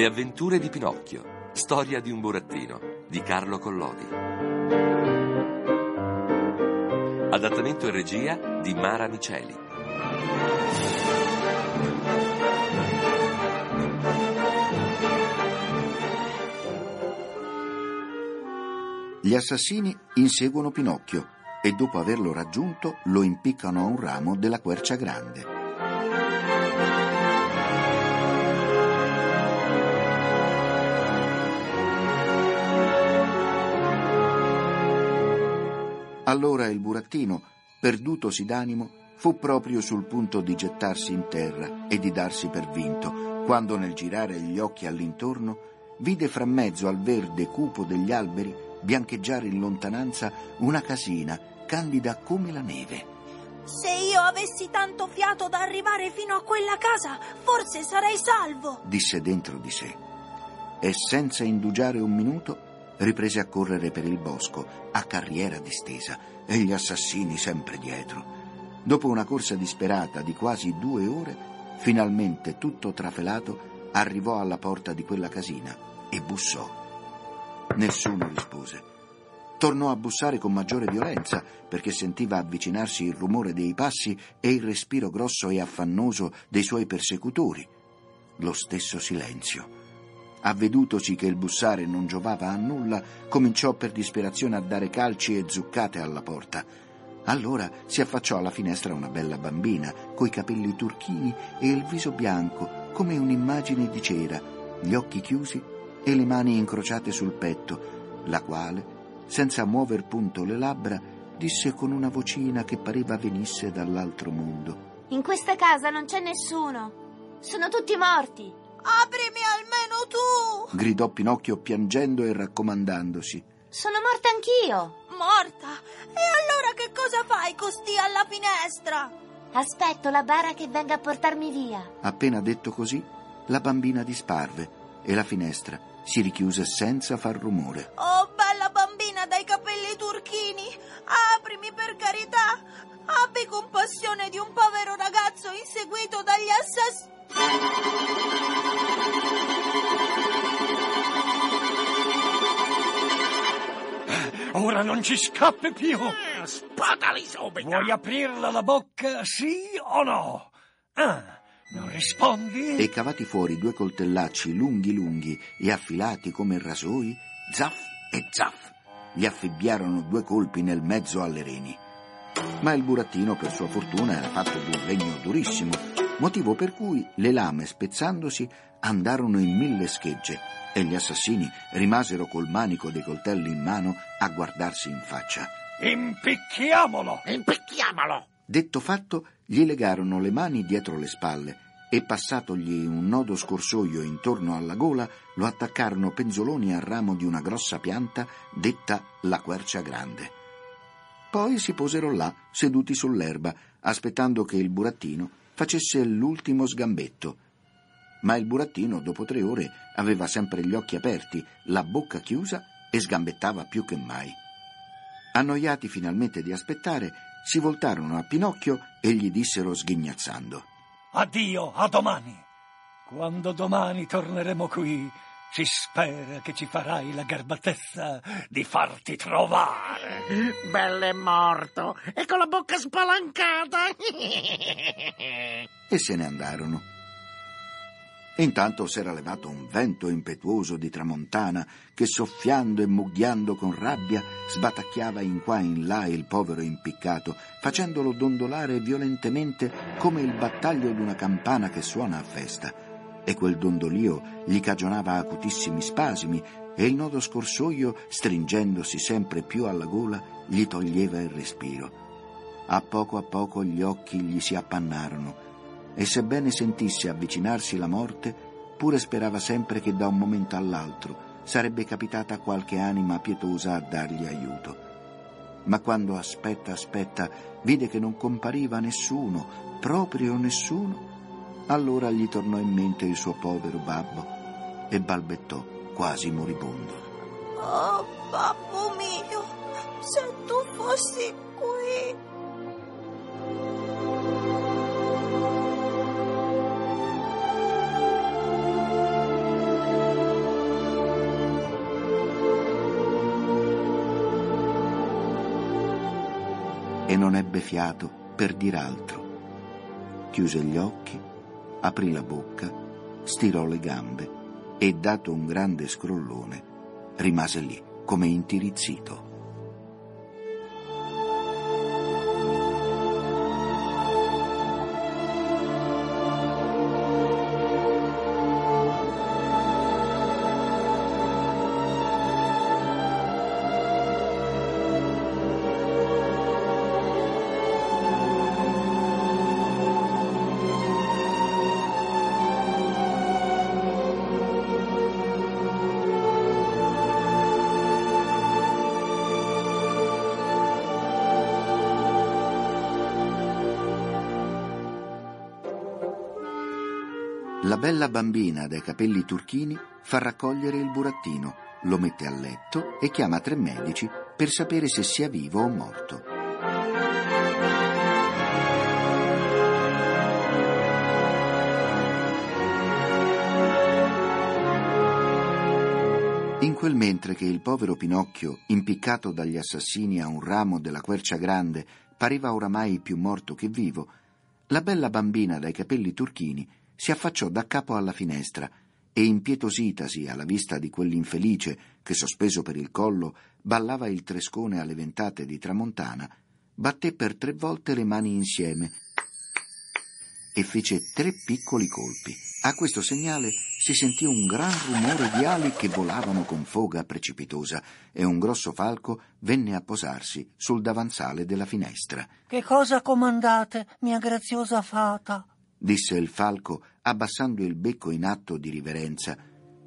Le avventure di Pinocchio. Storia di un burattino di Carlo Collodi. Adattamento e regia di Mara Miceli. Gli assassini inseguono Pinocchio e dopo averlo raggiunto lo impiccano a un ramo della quercia grande. Allora il burattino, perdutosi d'animo, fu proprio sul punto di gettarsi in terra e di darsi per vinto, quando nel girare gli occhi all'intorno vide fra mezzo al verde cupo degli alberi biancheggiare in lontananza una casina candida come la neve. Se io avessi tanto fiato da arrivare fino a quella casa, forse sarei salvo, disse dentro di sé. E senza indugiare un minuto, riprese a correre per il bosco, a carriera distesa, e gli assassini sempre dietro. Dopo una corsa disperata di quasi due ore, finalmente tutto trafelato, arrivò alla porta di quella casina e bussò. Nessuno rispose. Tornò a bussare con maggiore violenza perché sentiva avvicinarsi il rumore dei passi e il respiro grosso e affannoso dei suoi persecutori. Lo stesso silenzio. Avvedutosi che il bussare non giovava a nulla, cominciò per disperazione a dare calci e zuccate alla porta. Allora si affacciò alla finestra una bella bambina, coi capelli turchini e il viso bianco, come un'immagine di cera, gli occhi chiusi e le mani incrociate sul petto, la quale, senza muover punto le labbra, disse con una vocina che pareva venisse dall'altro mondo. In questa casa non c'è nessuno. Sono tutti morti. Aprimi almeno tu! gridò Pinocchio piangendo e raccomandandosi. Sono morta anch'io. Morta? E allora che cosa fai costì alla finestra? Aspetto la bara che venga a portarmi via. Appena detto così, la bambina disparve e la finestra si richiuse senza far rumore. Oh, bella bambina dai capelli turchini, aprimi per carità. Abbi compassione di un povero ragazzo inseguito dagli assassini. Ora non ci scappi più. Ah, Spatali subito! Vuoi aprirla la bocca, sì o no? Ah, non rispondi? E cavati fuori due coltellacci lunghi lunghi e affilati come rasoi, zaff e zaff, gli affibbiarono due colpi nel mezzo alle reni. Ma il burattino, per sua fortuna, era fatto di un legno durissimo, motivo per cui le lame, spezzandosi, andarono in mille schegge e gli assassini rimasero col manico dei coltelli in mano a guardarsi in faccia. Impicchiamolo! Impicchiamolo! Detto fatto, gli legarono le mani dietro le spalle e passatogli un nodo scorsoio intorno alla gola, lo attaccarono penzoloni al ramo di una grossa pianta detta la quercia grande. Poi si posero là, seduti sull'erba, aspettando che il burattino facesse l'ultimo sgambetto. Ma il burattino, dopo tre ore, aveva sempre gli occhi aperti, la bocca chiusa e sgambettava più che mai. Annoiati finalmente di aspettare, si voltarono a Pinocchio e gli dissero sghignazzando. Addio, a domani. Quando domani torneremo qui, si spera che ci farai la garbatezza di farti trovare. Bello è morto e con la bocca spalancata. e se ne andarono. Intanto s'era levato un vento impetuoso di tramontana che soffiando e mugghiando con rabbia sbatacchiava in qua e in là il povero impiccato, facendolo dondolare violentemente come il battaglio d'una campana che suona a festa. E quel dondolio gli cagionava acutissimi spasimi e il nodo scorsoio, stringendosi sempre più alla gola, gli toglieva il respiro. A poco a poco gli occhi gli si appannarono e sebbene sentisse avvicinarsi la morte, pure sperava sempre che da un momento all'altro sarebbe capitata qualche anima pietosa a dargli aiuto. Ma quando aspetta, aspetta, vide che non compariva nessuno, proprio nessuno, allora gli tornò in mente il suo povero babbo e balbettò quasi moribondo. Oh, babbo mio, se tu fossi qui. E non ebbe fiato per dir altro. Chiuse gli occhi aprì la bocca, stirò le gambe e, dato un grande scrollone, rimase lì come intirizzito. Bella bambina dai capelli turchini fa raccogliere il burattino, lo mette a letto e chiama tre medici per sapere se sia vivo o morto. In quel mentre che il povero Pinocchio, impiccato dagli assassini a un ramo della quercia grande, pareva oramai più morto che vivo, la bella bambina dai capelli turchini si affacciò da capo alla finestra e, impietositasi alla vista di quell'infelice che, sospeso per il collo, ballava il trescone alle ventate di tramontana, batté per tre volte le mani insieme e fece tre piccoli colpi. A questo segnale si sentì un gran rumore di ali che volavano con foga precipitosa e un grosso falco venne a posarsi sul davanzale della finestra. Che cosa comandate, mia graziosa fata? disse il falco abbassando il becco in atto di riverenza,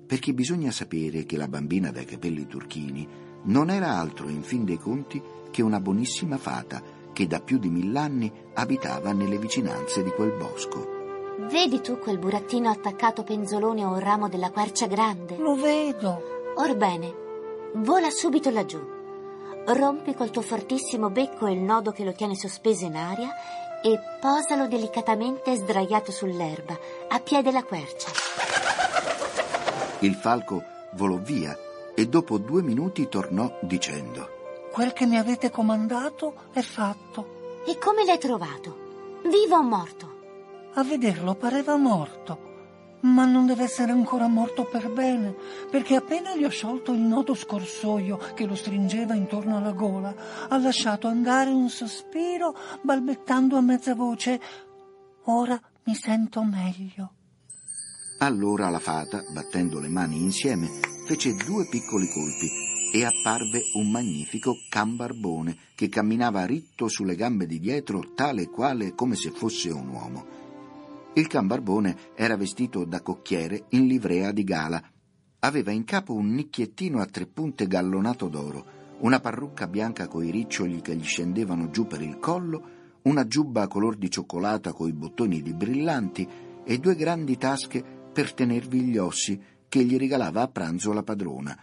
perché bisogna sapere che la bambina dai capelli turchini non era altro in fin dei conti che una buonissima fata che da più di mill'anni abitava nelle vicinanze di quel bosco. Vedi tu quel burattino attaccato penzolone a un ramo della quercia grande? Lo vedo. Orbene, vola subito laggiù. Rompi col tuo fortissimo becco il nodo che lo tiene sospeso in aria e posalo delicatamente sdraiato sull'erba, a piede la quercia. Il falco volò via e dopo due minuti tornò dicendo Quel che mi avete comandato è fatto. E come l'hai trovato? Vivo o morto? A vederlo pareva morto, ma non deve essere ancora morto per bene, perché appena gli ho sciolto il nodo scorsoio che lo stringeva intorno alla gola, ha lasciato andare un sospiro balbettando a mezza voce Ora mi sento meglio. Allora la fata, battendo le mani insieme, fece due piccoli colpi e apparve un magnifico can barbone che camminava ritto sulle gambe di dietro, tale e quale come se fosse un uomo. Il can barbone era vestito da cocchiere in livrea di gala. Aveva in capo un nicchiettino a tre punte gallonato d'oro, una parrucca bianca coi riccioli che gli scendevano giù per il collo, una giubba color di cioccolata coi bottoni di brillanti e due grandi tasche per tenervi gli ossi che gli regalava a pranzo la padrona,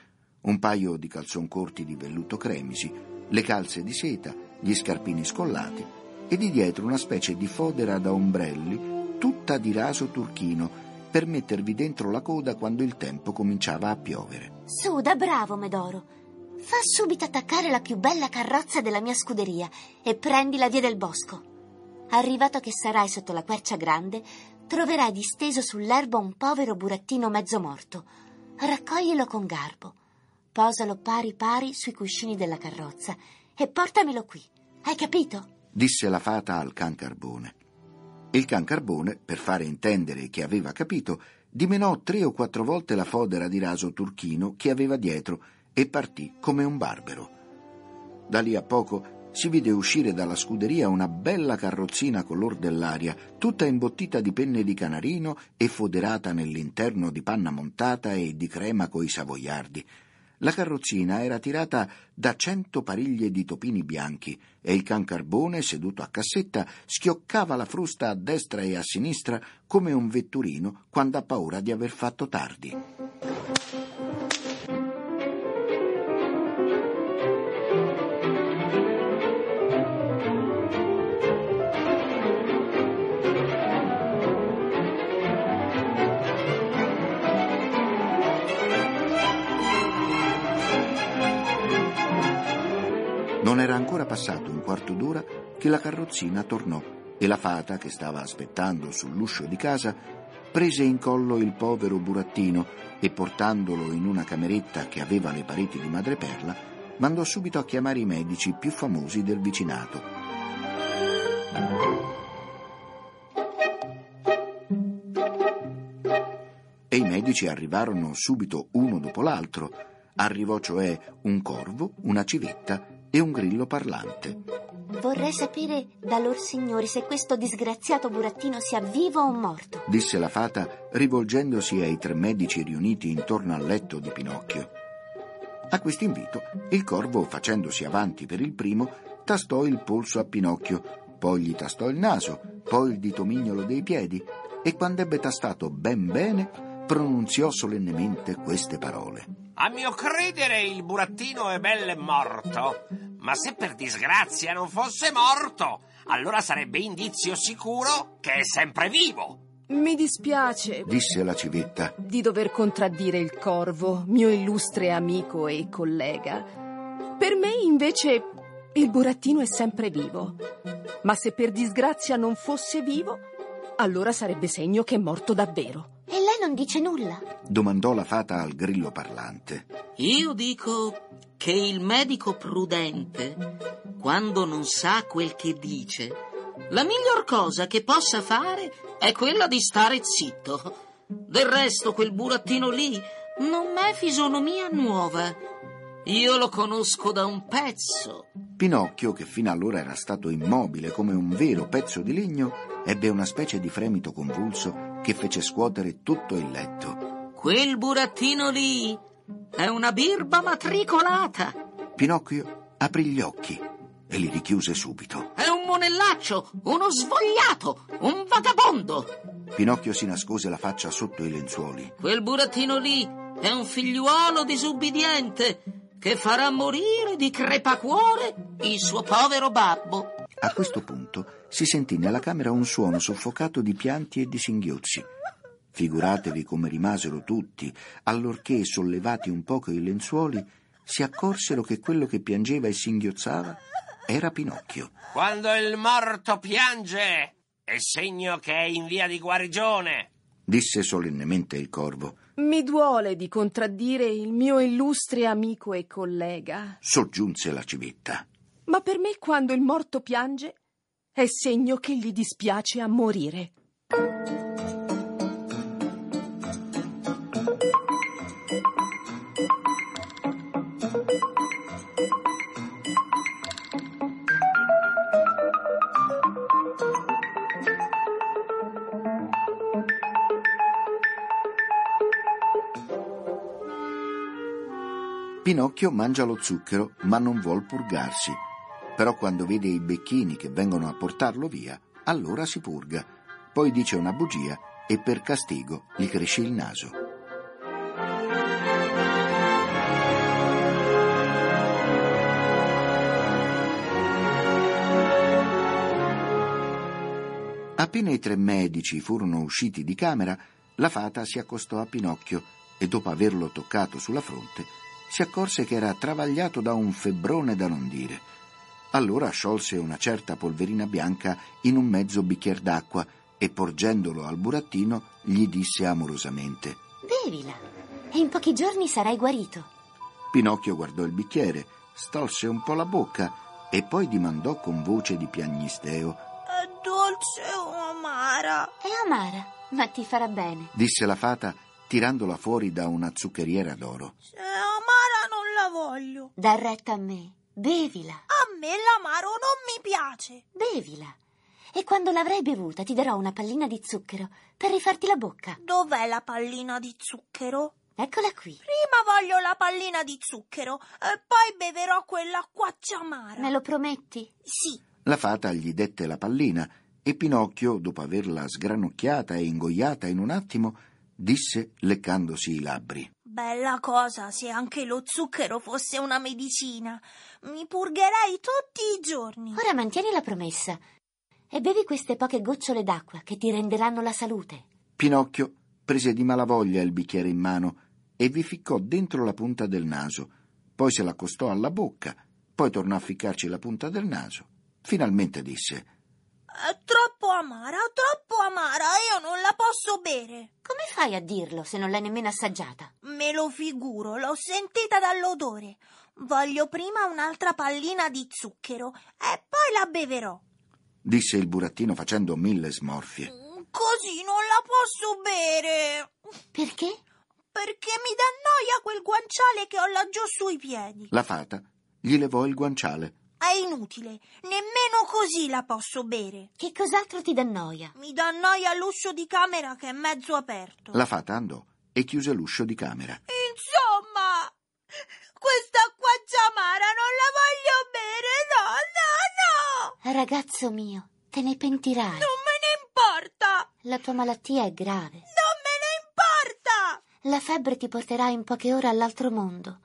un paio di calzon corti di velluto cremisi, le calze di seta, gli scarpini scollati e di dietro una specie di fodera da ombrelli tutta di raso turchino per mettervi dentro la coda quando il tempo cominciava a piovere. Su, da bravo, Medoro. Fa subito attaccare la più bella carrozza della mia scuderia e prendi la via del bosco. Arrivato che sarai sotto la quercia grande, troverai disteso sull'erba un povero burattino mezzo morto. Raccoglilo con garbo. Posalo pari pari sui cuscini della carrozza e portamelo qui. Hai capito? disse la fata al can carbone. Il can carbone, per fare intendere che aveva capito, dimenò tre o quattro volte la fodera di raso turchino che aveva dietro e partì come un barbero. Da lì a poco si vide uscire dalla scuderia una bella carrozzina color dell'aria, tutta imbottita di penne di canarino e foderata nell'interno di panna montata e di crema coi savoiardi. La carrozzina era tirata da cento pariglie di topini bianchi e il can carbone, seduto a cassetta, schioccava la frusta a destra e a sinistra come un vetturino quando ha paura di aver fatto tardi. Era ancora passato un quarto d'ora che la carrozzina tornò e la fata, che stava aspettando sull'uscio di casa, prese in collo il povero burattino e portandolo in una cameretta che aveva le pareti di madreperla, mandò subito a chiamare i medici più famosi del vicinato. E i medici arrivarono subito uno dopo l'altro. Arrivò cioè un corvo, una civetta e un grillo parlante. Vorrei sapere da lor signori se questo disgraziato burattino sia vivo o morto. disse la fata rivolgendosi ai tre medici riuniti intorno al letto di Pinocchio. A questo invito, il corvo, facendosi avanti per il primo, tastò il polso a Pinocchio, poi gli tastò il naso, poi il dito mignolo dei piedi e quando ebbe tastato ben bene, pronunziò solennemente queste parole. A mio credere il burattino è belle morto, ma se per disgrazia non fosse morto, allora sarebbe indizio sicuro che è sempre vivo. Mi dispiace Disse la civetta. di dover contraddire il corvo, mio illustre amico e collega. Per me, invece, il burattino è sempre vivo. Ma se per disgrazia non fosse vivo, allora sarebbe segno che è morto davvero. Non dice nulla. Domandò la fata al grillo parlante. Io dico che il medico prudente, quando non sa quel che dice, la miglior cosa che possa fare è quella di stare zitto. Del resto, quel burattino lì non è fisonomia nuova. Io lo conosco da un pezzo. Pinocchio, che fino allora era stato immobile come un vero pezzo di legno, ebbe una specie di fremito convulso che fece scuotere tutto il letto. Quel burattino lì è una birba matricolata. Pinocchio aprì gli occhi e li richiuse subito. È un monellaccio, uno svogliato, un vagabondo. Pinocchio si nascose la faccia sotto i lenzuoli. Quel burattino lì è un figliuolo disubbidiente che farà morire di crepacuore il suo povero babbo. A questo punto si sentì nella camera un suono soffocato di pianti e di singhiozzi. Figuratevi come rimasero tutti, allorché, sollevati un poco i lenzuoli, si accorsero che quello che piangeva e singhiozzava era Pinocchio. Quando il morto piange, è segno che è in via di guarigione. Disse solennemente il corvo. Mi duole di contraddire il mio illustre amico e collega. Soggiunse la civetta. Ma per me, quando il morto piange, è segno che gli dispiace a morire. Pinocchio mangia lo zucchero, ma non vuol purgarsi. Però quando vede i becchini che vengono a portarlo via, allora si purga. Poi dice una bugia e per castigo gli cresce il naso. Appena i tre medici furono usciti di camera, la fata si accostò a Pinocchio e dopo averlo toccato sulla fronte, si accorse che era travagliato da un febbrone da non dire. Allora sciolse una certa polverina bianca in un mezzo bicchier d'acqua e porgendolo al burattino gli disse amorosamente. Bevila. E in pochi giorni sarai guarito. Pinocchio guardò il bicchiere, stolse un po' la bocca e poi dimandò con voce di piagnisteo. È dolce o amara? È amara, ma ti farà bene. Disse la fata tirandola fuori da una zuccheriera d'oro. Se è amara non la voglio. Da retta a me. Bevila, A me l'amaro non mi piace. bevila. E quando l'avrai bevuta ti darò una pallina di zucchero per rifarti la bocca. Dov'è la pallina di zucchero? Eccola qui. Prima voglio la pallina di zucchero e poi beverò quell'acquaccia amara. Me lo prometti? Sì, La fata gli dette la pallina e Pinocchio, dopo averla sgranocchiata e ingoiata in un attimo, disse leccandosi i labbri. Bella cosa se anche lo zucchero fosse una medicina. Mi purgherei tutti i giorni. Ora mantieni la promessa e bevi queste poche gocciole d'acqua che ti renderanno la salute. Pinocchio prese di malavoglia il bicchiere in mano e vi ficcò dentro la punta del naso, poi se l'accostò alla bocca, poi tornò a ficcarci la punta del naso finalmente disse: È troppo amara, troppo amara, io non la posso bere. Come fai a dirlo se non l'hai nemmeno assaggiata? Me lo figuro, l'ho sentita dall'odore. Voglio prima un'altra pallina di zucchero e poi la beverò. disse il burattino facendo mille smorfie. Così non la posso bere. Perché? Perché mi dà noia quel guanciale che ho laggiù sui piedi. La fata gli levò il guanciale. È inutile, nemmeno così la posso bere. Che cos'altro ti dà noia? Mi dà noia l'uscio di camera che è mezzo aperto. La fata andò e chiuse l'uscio di camera. Insomma, quest'acqua amara non la voglio bere, no, no, no! Ragazzo mio, te ne pentirai. Non me ne importa! La tua malattia è grave. Non me ne importa! La febbre ti porterà in poche ore all'altro mondo.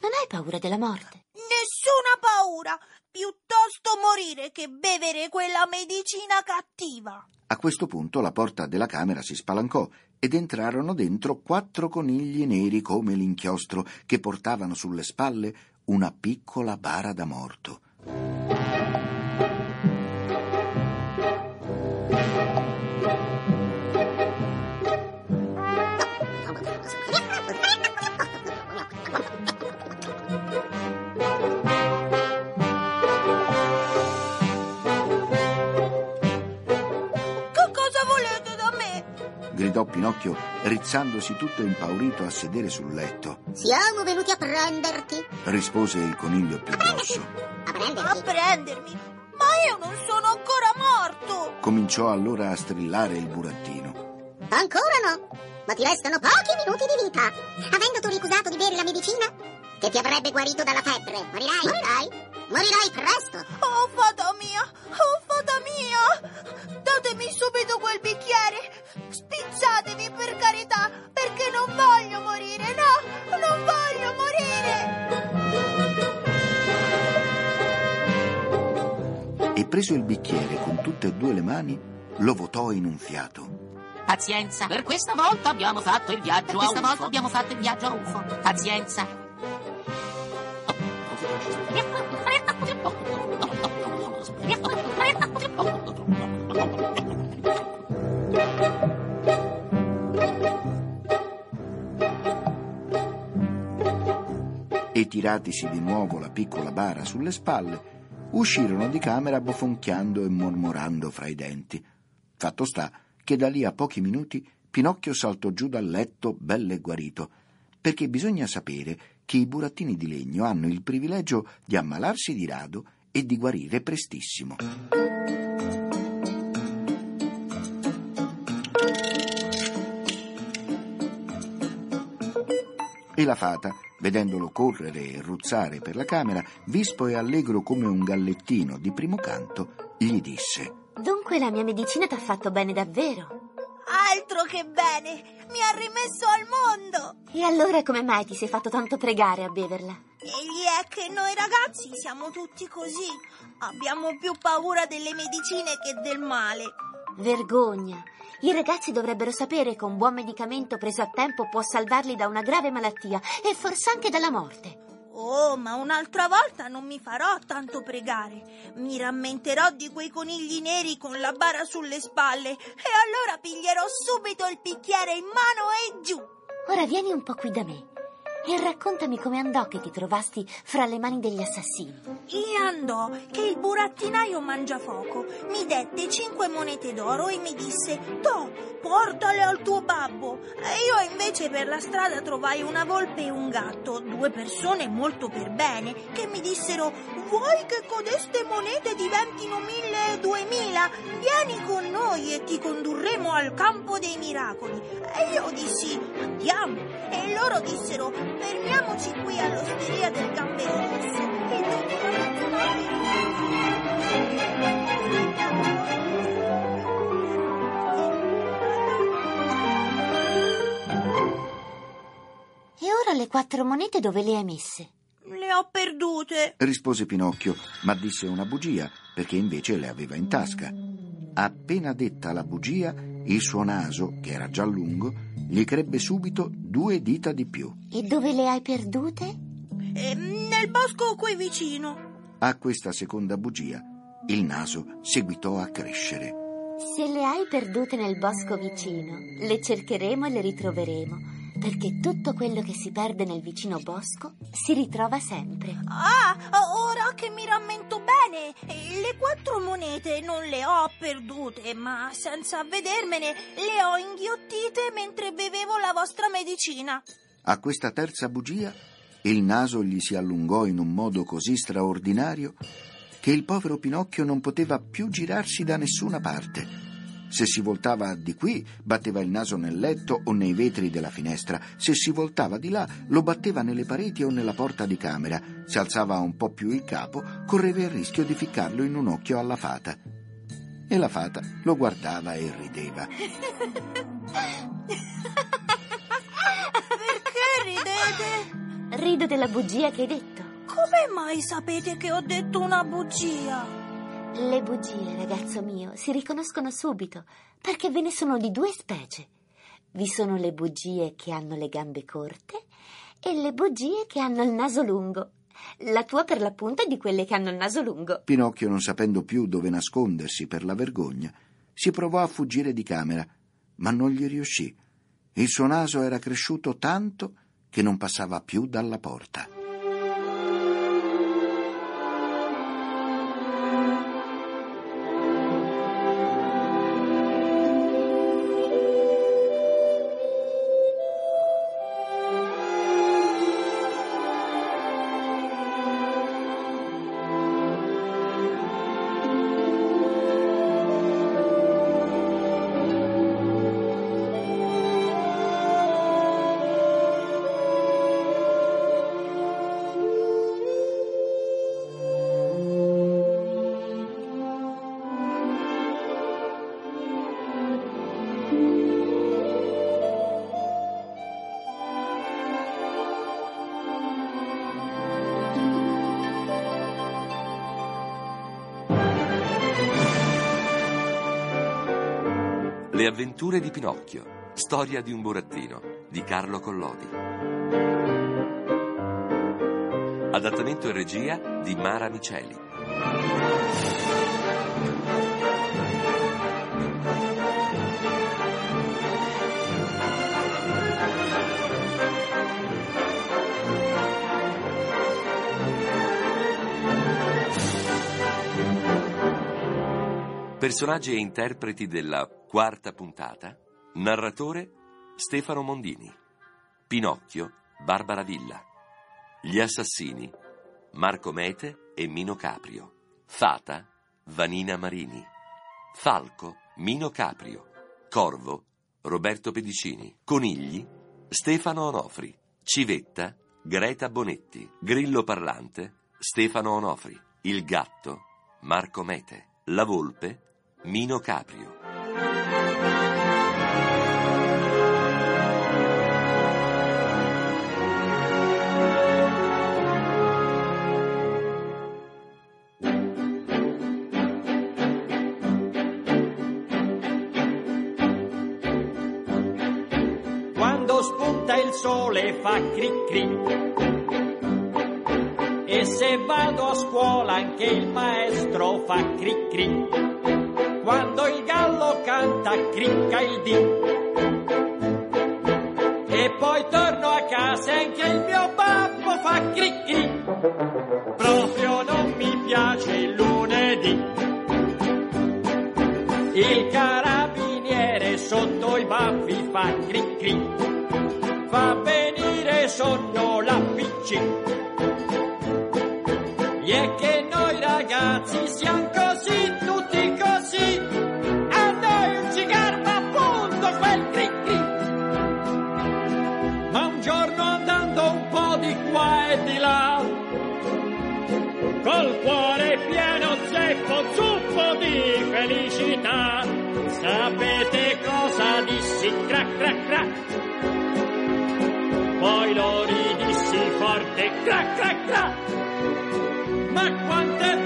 Non hai paura della morte? Nessuna paura! Piuttosto morire che bevere quella medicina cattiva. A questo punto la porta della camera si spalancò ed entrarono dentro quattro conigli neri come l'inchiostro che portavano sulle spalle una piccola bara da morto. Gridò Pinocchio, rizzandosi tutto impaurito a sedere sul letto. Siamo venuti a prenderti. Rispose il coniglio più grosso. A A prenderti? prendermi? Ma io non sono ancora morto! Cominciò allora a strillare il burattino. Ancora no. Ma ti restano pochi minuti di vita. Avendo tu ricusato di bere la medicina che ti avrebbe guarito dalla febbre, morirai. Morirai. Morirai presto. Oh, fata mia! Preso il bicchiere con tutte e due le mani, lo votò in un fiato. Pazienza. Per questa volta abbiamo fatto il viaggio Per questa a UFO. volta abbiamo fatto il viaggio a UFO. Pazienza. E tiratisi di nuovo la piccola bara sulle spalle, uscirono di camera bofonchiando e mormorando fra i denti. Fatto sta che da lì a pochi minuti Pinocchio saltò giù dal letto belle guarito, perché bisogna sapere che i burattini di legno hanno il privilegio di ammalarsi di rado e di guarire prestissimo. E la fata, vedendolo correre e ruzzare per la camera, vispo e allegro come un gallettino di primo canto, gli disse: Dunque la mia medicina t'ha fatto bene davvero. Altro che bene! Mi ha rimesso al mondo! E allora come mai ti sei fatto tanto pregare a beverla? Egli è che noi ragazzi siamo tutti così. Abbiamo più paura delle medicine che del male. Vergogna! I ragazzi dovrebbero sapere che un buon medicamento preso a tempo può salvarli da una grave malattia e forse anche dalla morte. Oh, ma un'altra volta non mi farò tanto pregare. Mi rammenterò di quei conigli neri con la bara sulle spalle e allora piglierò subito il bicchiere in mano e giù. Ora vieni un po' qui da me e raccontami come andò che ti trovasti fra le mani degli assassini. E andò che il burattinaio mangiafoco mi dette cinque monete d'oro e mi disse: To, portale al tuo babbo. E io invece per la strada trovai una volpe e un gatto, due persone molto per bene, che mi dissero: Vuoi che codeste monete diventino mille e duemila? Vieni con noi e ti condurremo al campo dei miracoli. E io dissi: Andiamo. Loro dissero: Fermiamoci qui all'osteria del gamberosso. E E ora le quattro monete dove le hai messe? Le ho perdute. rispose Pinocchio, ma disse una bugia, perché invece le aveva in tasca. Appena detta la bugia, il suo naso, che era già lungo, gli crebbe subito due dita di più. E dove le hai perdute? Eh, nel bosco qui vicino. A questa seconda bugia il naso seguitò a crescere. Se le hai perdute nel bosco vicino, le cercheremo e le ritroveremo, perché tutto quello che si perde nel vicino bosco si ritrova sempre. Ah, ora che mi rammento bene, le quattro monete non le ho perdute, ma senza avvedermene le ho inghiottite mentre bevevo la vostra medicina. A questa terza bugia il naso gli si allungò in un modo così straordinario che il povero Pinocchio non poteva più girarsi da nessuna parte. Se si voltava di qui, batteva il naso nel letto o nei vetri della finestra. Se si voltava di là, lo batteva nelle pareti o nella porta di camera. Se alzava un po' più il capo, correva il rischio di ficcarlo in un occhio alla fata. E la fata lo guardava e rideva. Perché ridete? Rido della bugia che hai detto. Come mai sapete che ho detto una bugia? Le bugie, ragazzo mio, si riconoscono subito, perché ve ne sono di due specie. Vi sono le bugie che hanno le gambe corte e le bugie che hanno il naso lungo. La tua per l'appunto è di quelle che hanno il naso lungo. Pinocchio, non sapendo più dove nascondersi per la vergogna, si provò a fuggire di camera, ma non gli riuscì. Il suo naso era cresciuto tanto che non passava più dalla porta. Le avventure di Pinocchio. Storia di un burattino di Carlo Collodi. Adattamento e regia di Mara Miceli. Personaggi e interpreti della quarta puntata. Narratore Stefano Mondini. Pinocchio Barbara Villa. Gli assassini Marco Mete e Mino Caprio. Fata Vanina Marini. Falco Mino Caprio. Corvo Roberto Pedicini. Conigli Stefano Onofri. Civetta Greta Bonetti. Grillo parlante Stefano Onofri. Il gatto Marco Mete. La volpe Mino Caprio. Quando spunta il sole fa cri cri. E se vado a scuola anche il maestro fa cri cri. Quando il dì. E poi torno a casa e anche il mio babbo fa cri cri. Proprio non mi piace il lunedì. Il carabiniere sotto i baffi fa cri cri. Fa venire sonno la PC. Felicità, sapete cosa dissi? Crac crac crac. Poi lo ridissi forte, crac crac crac. Ma quante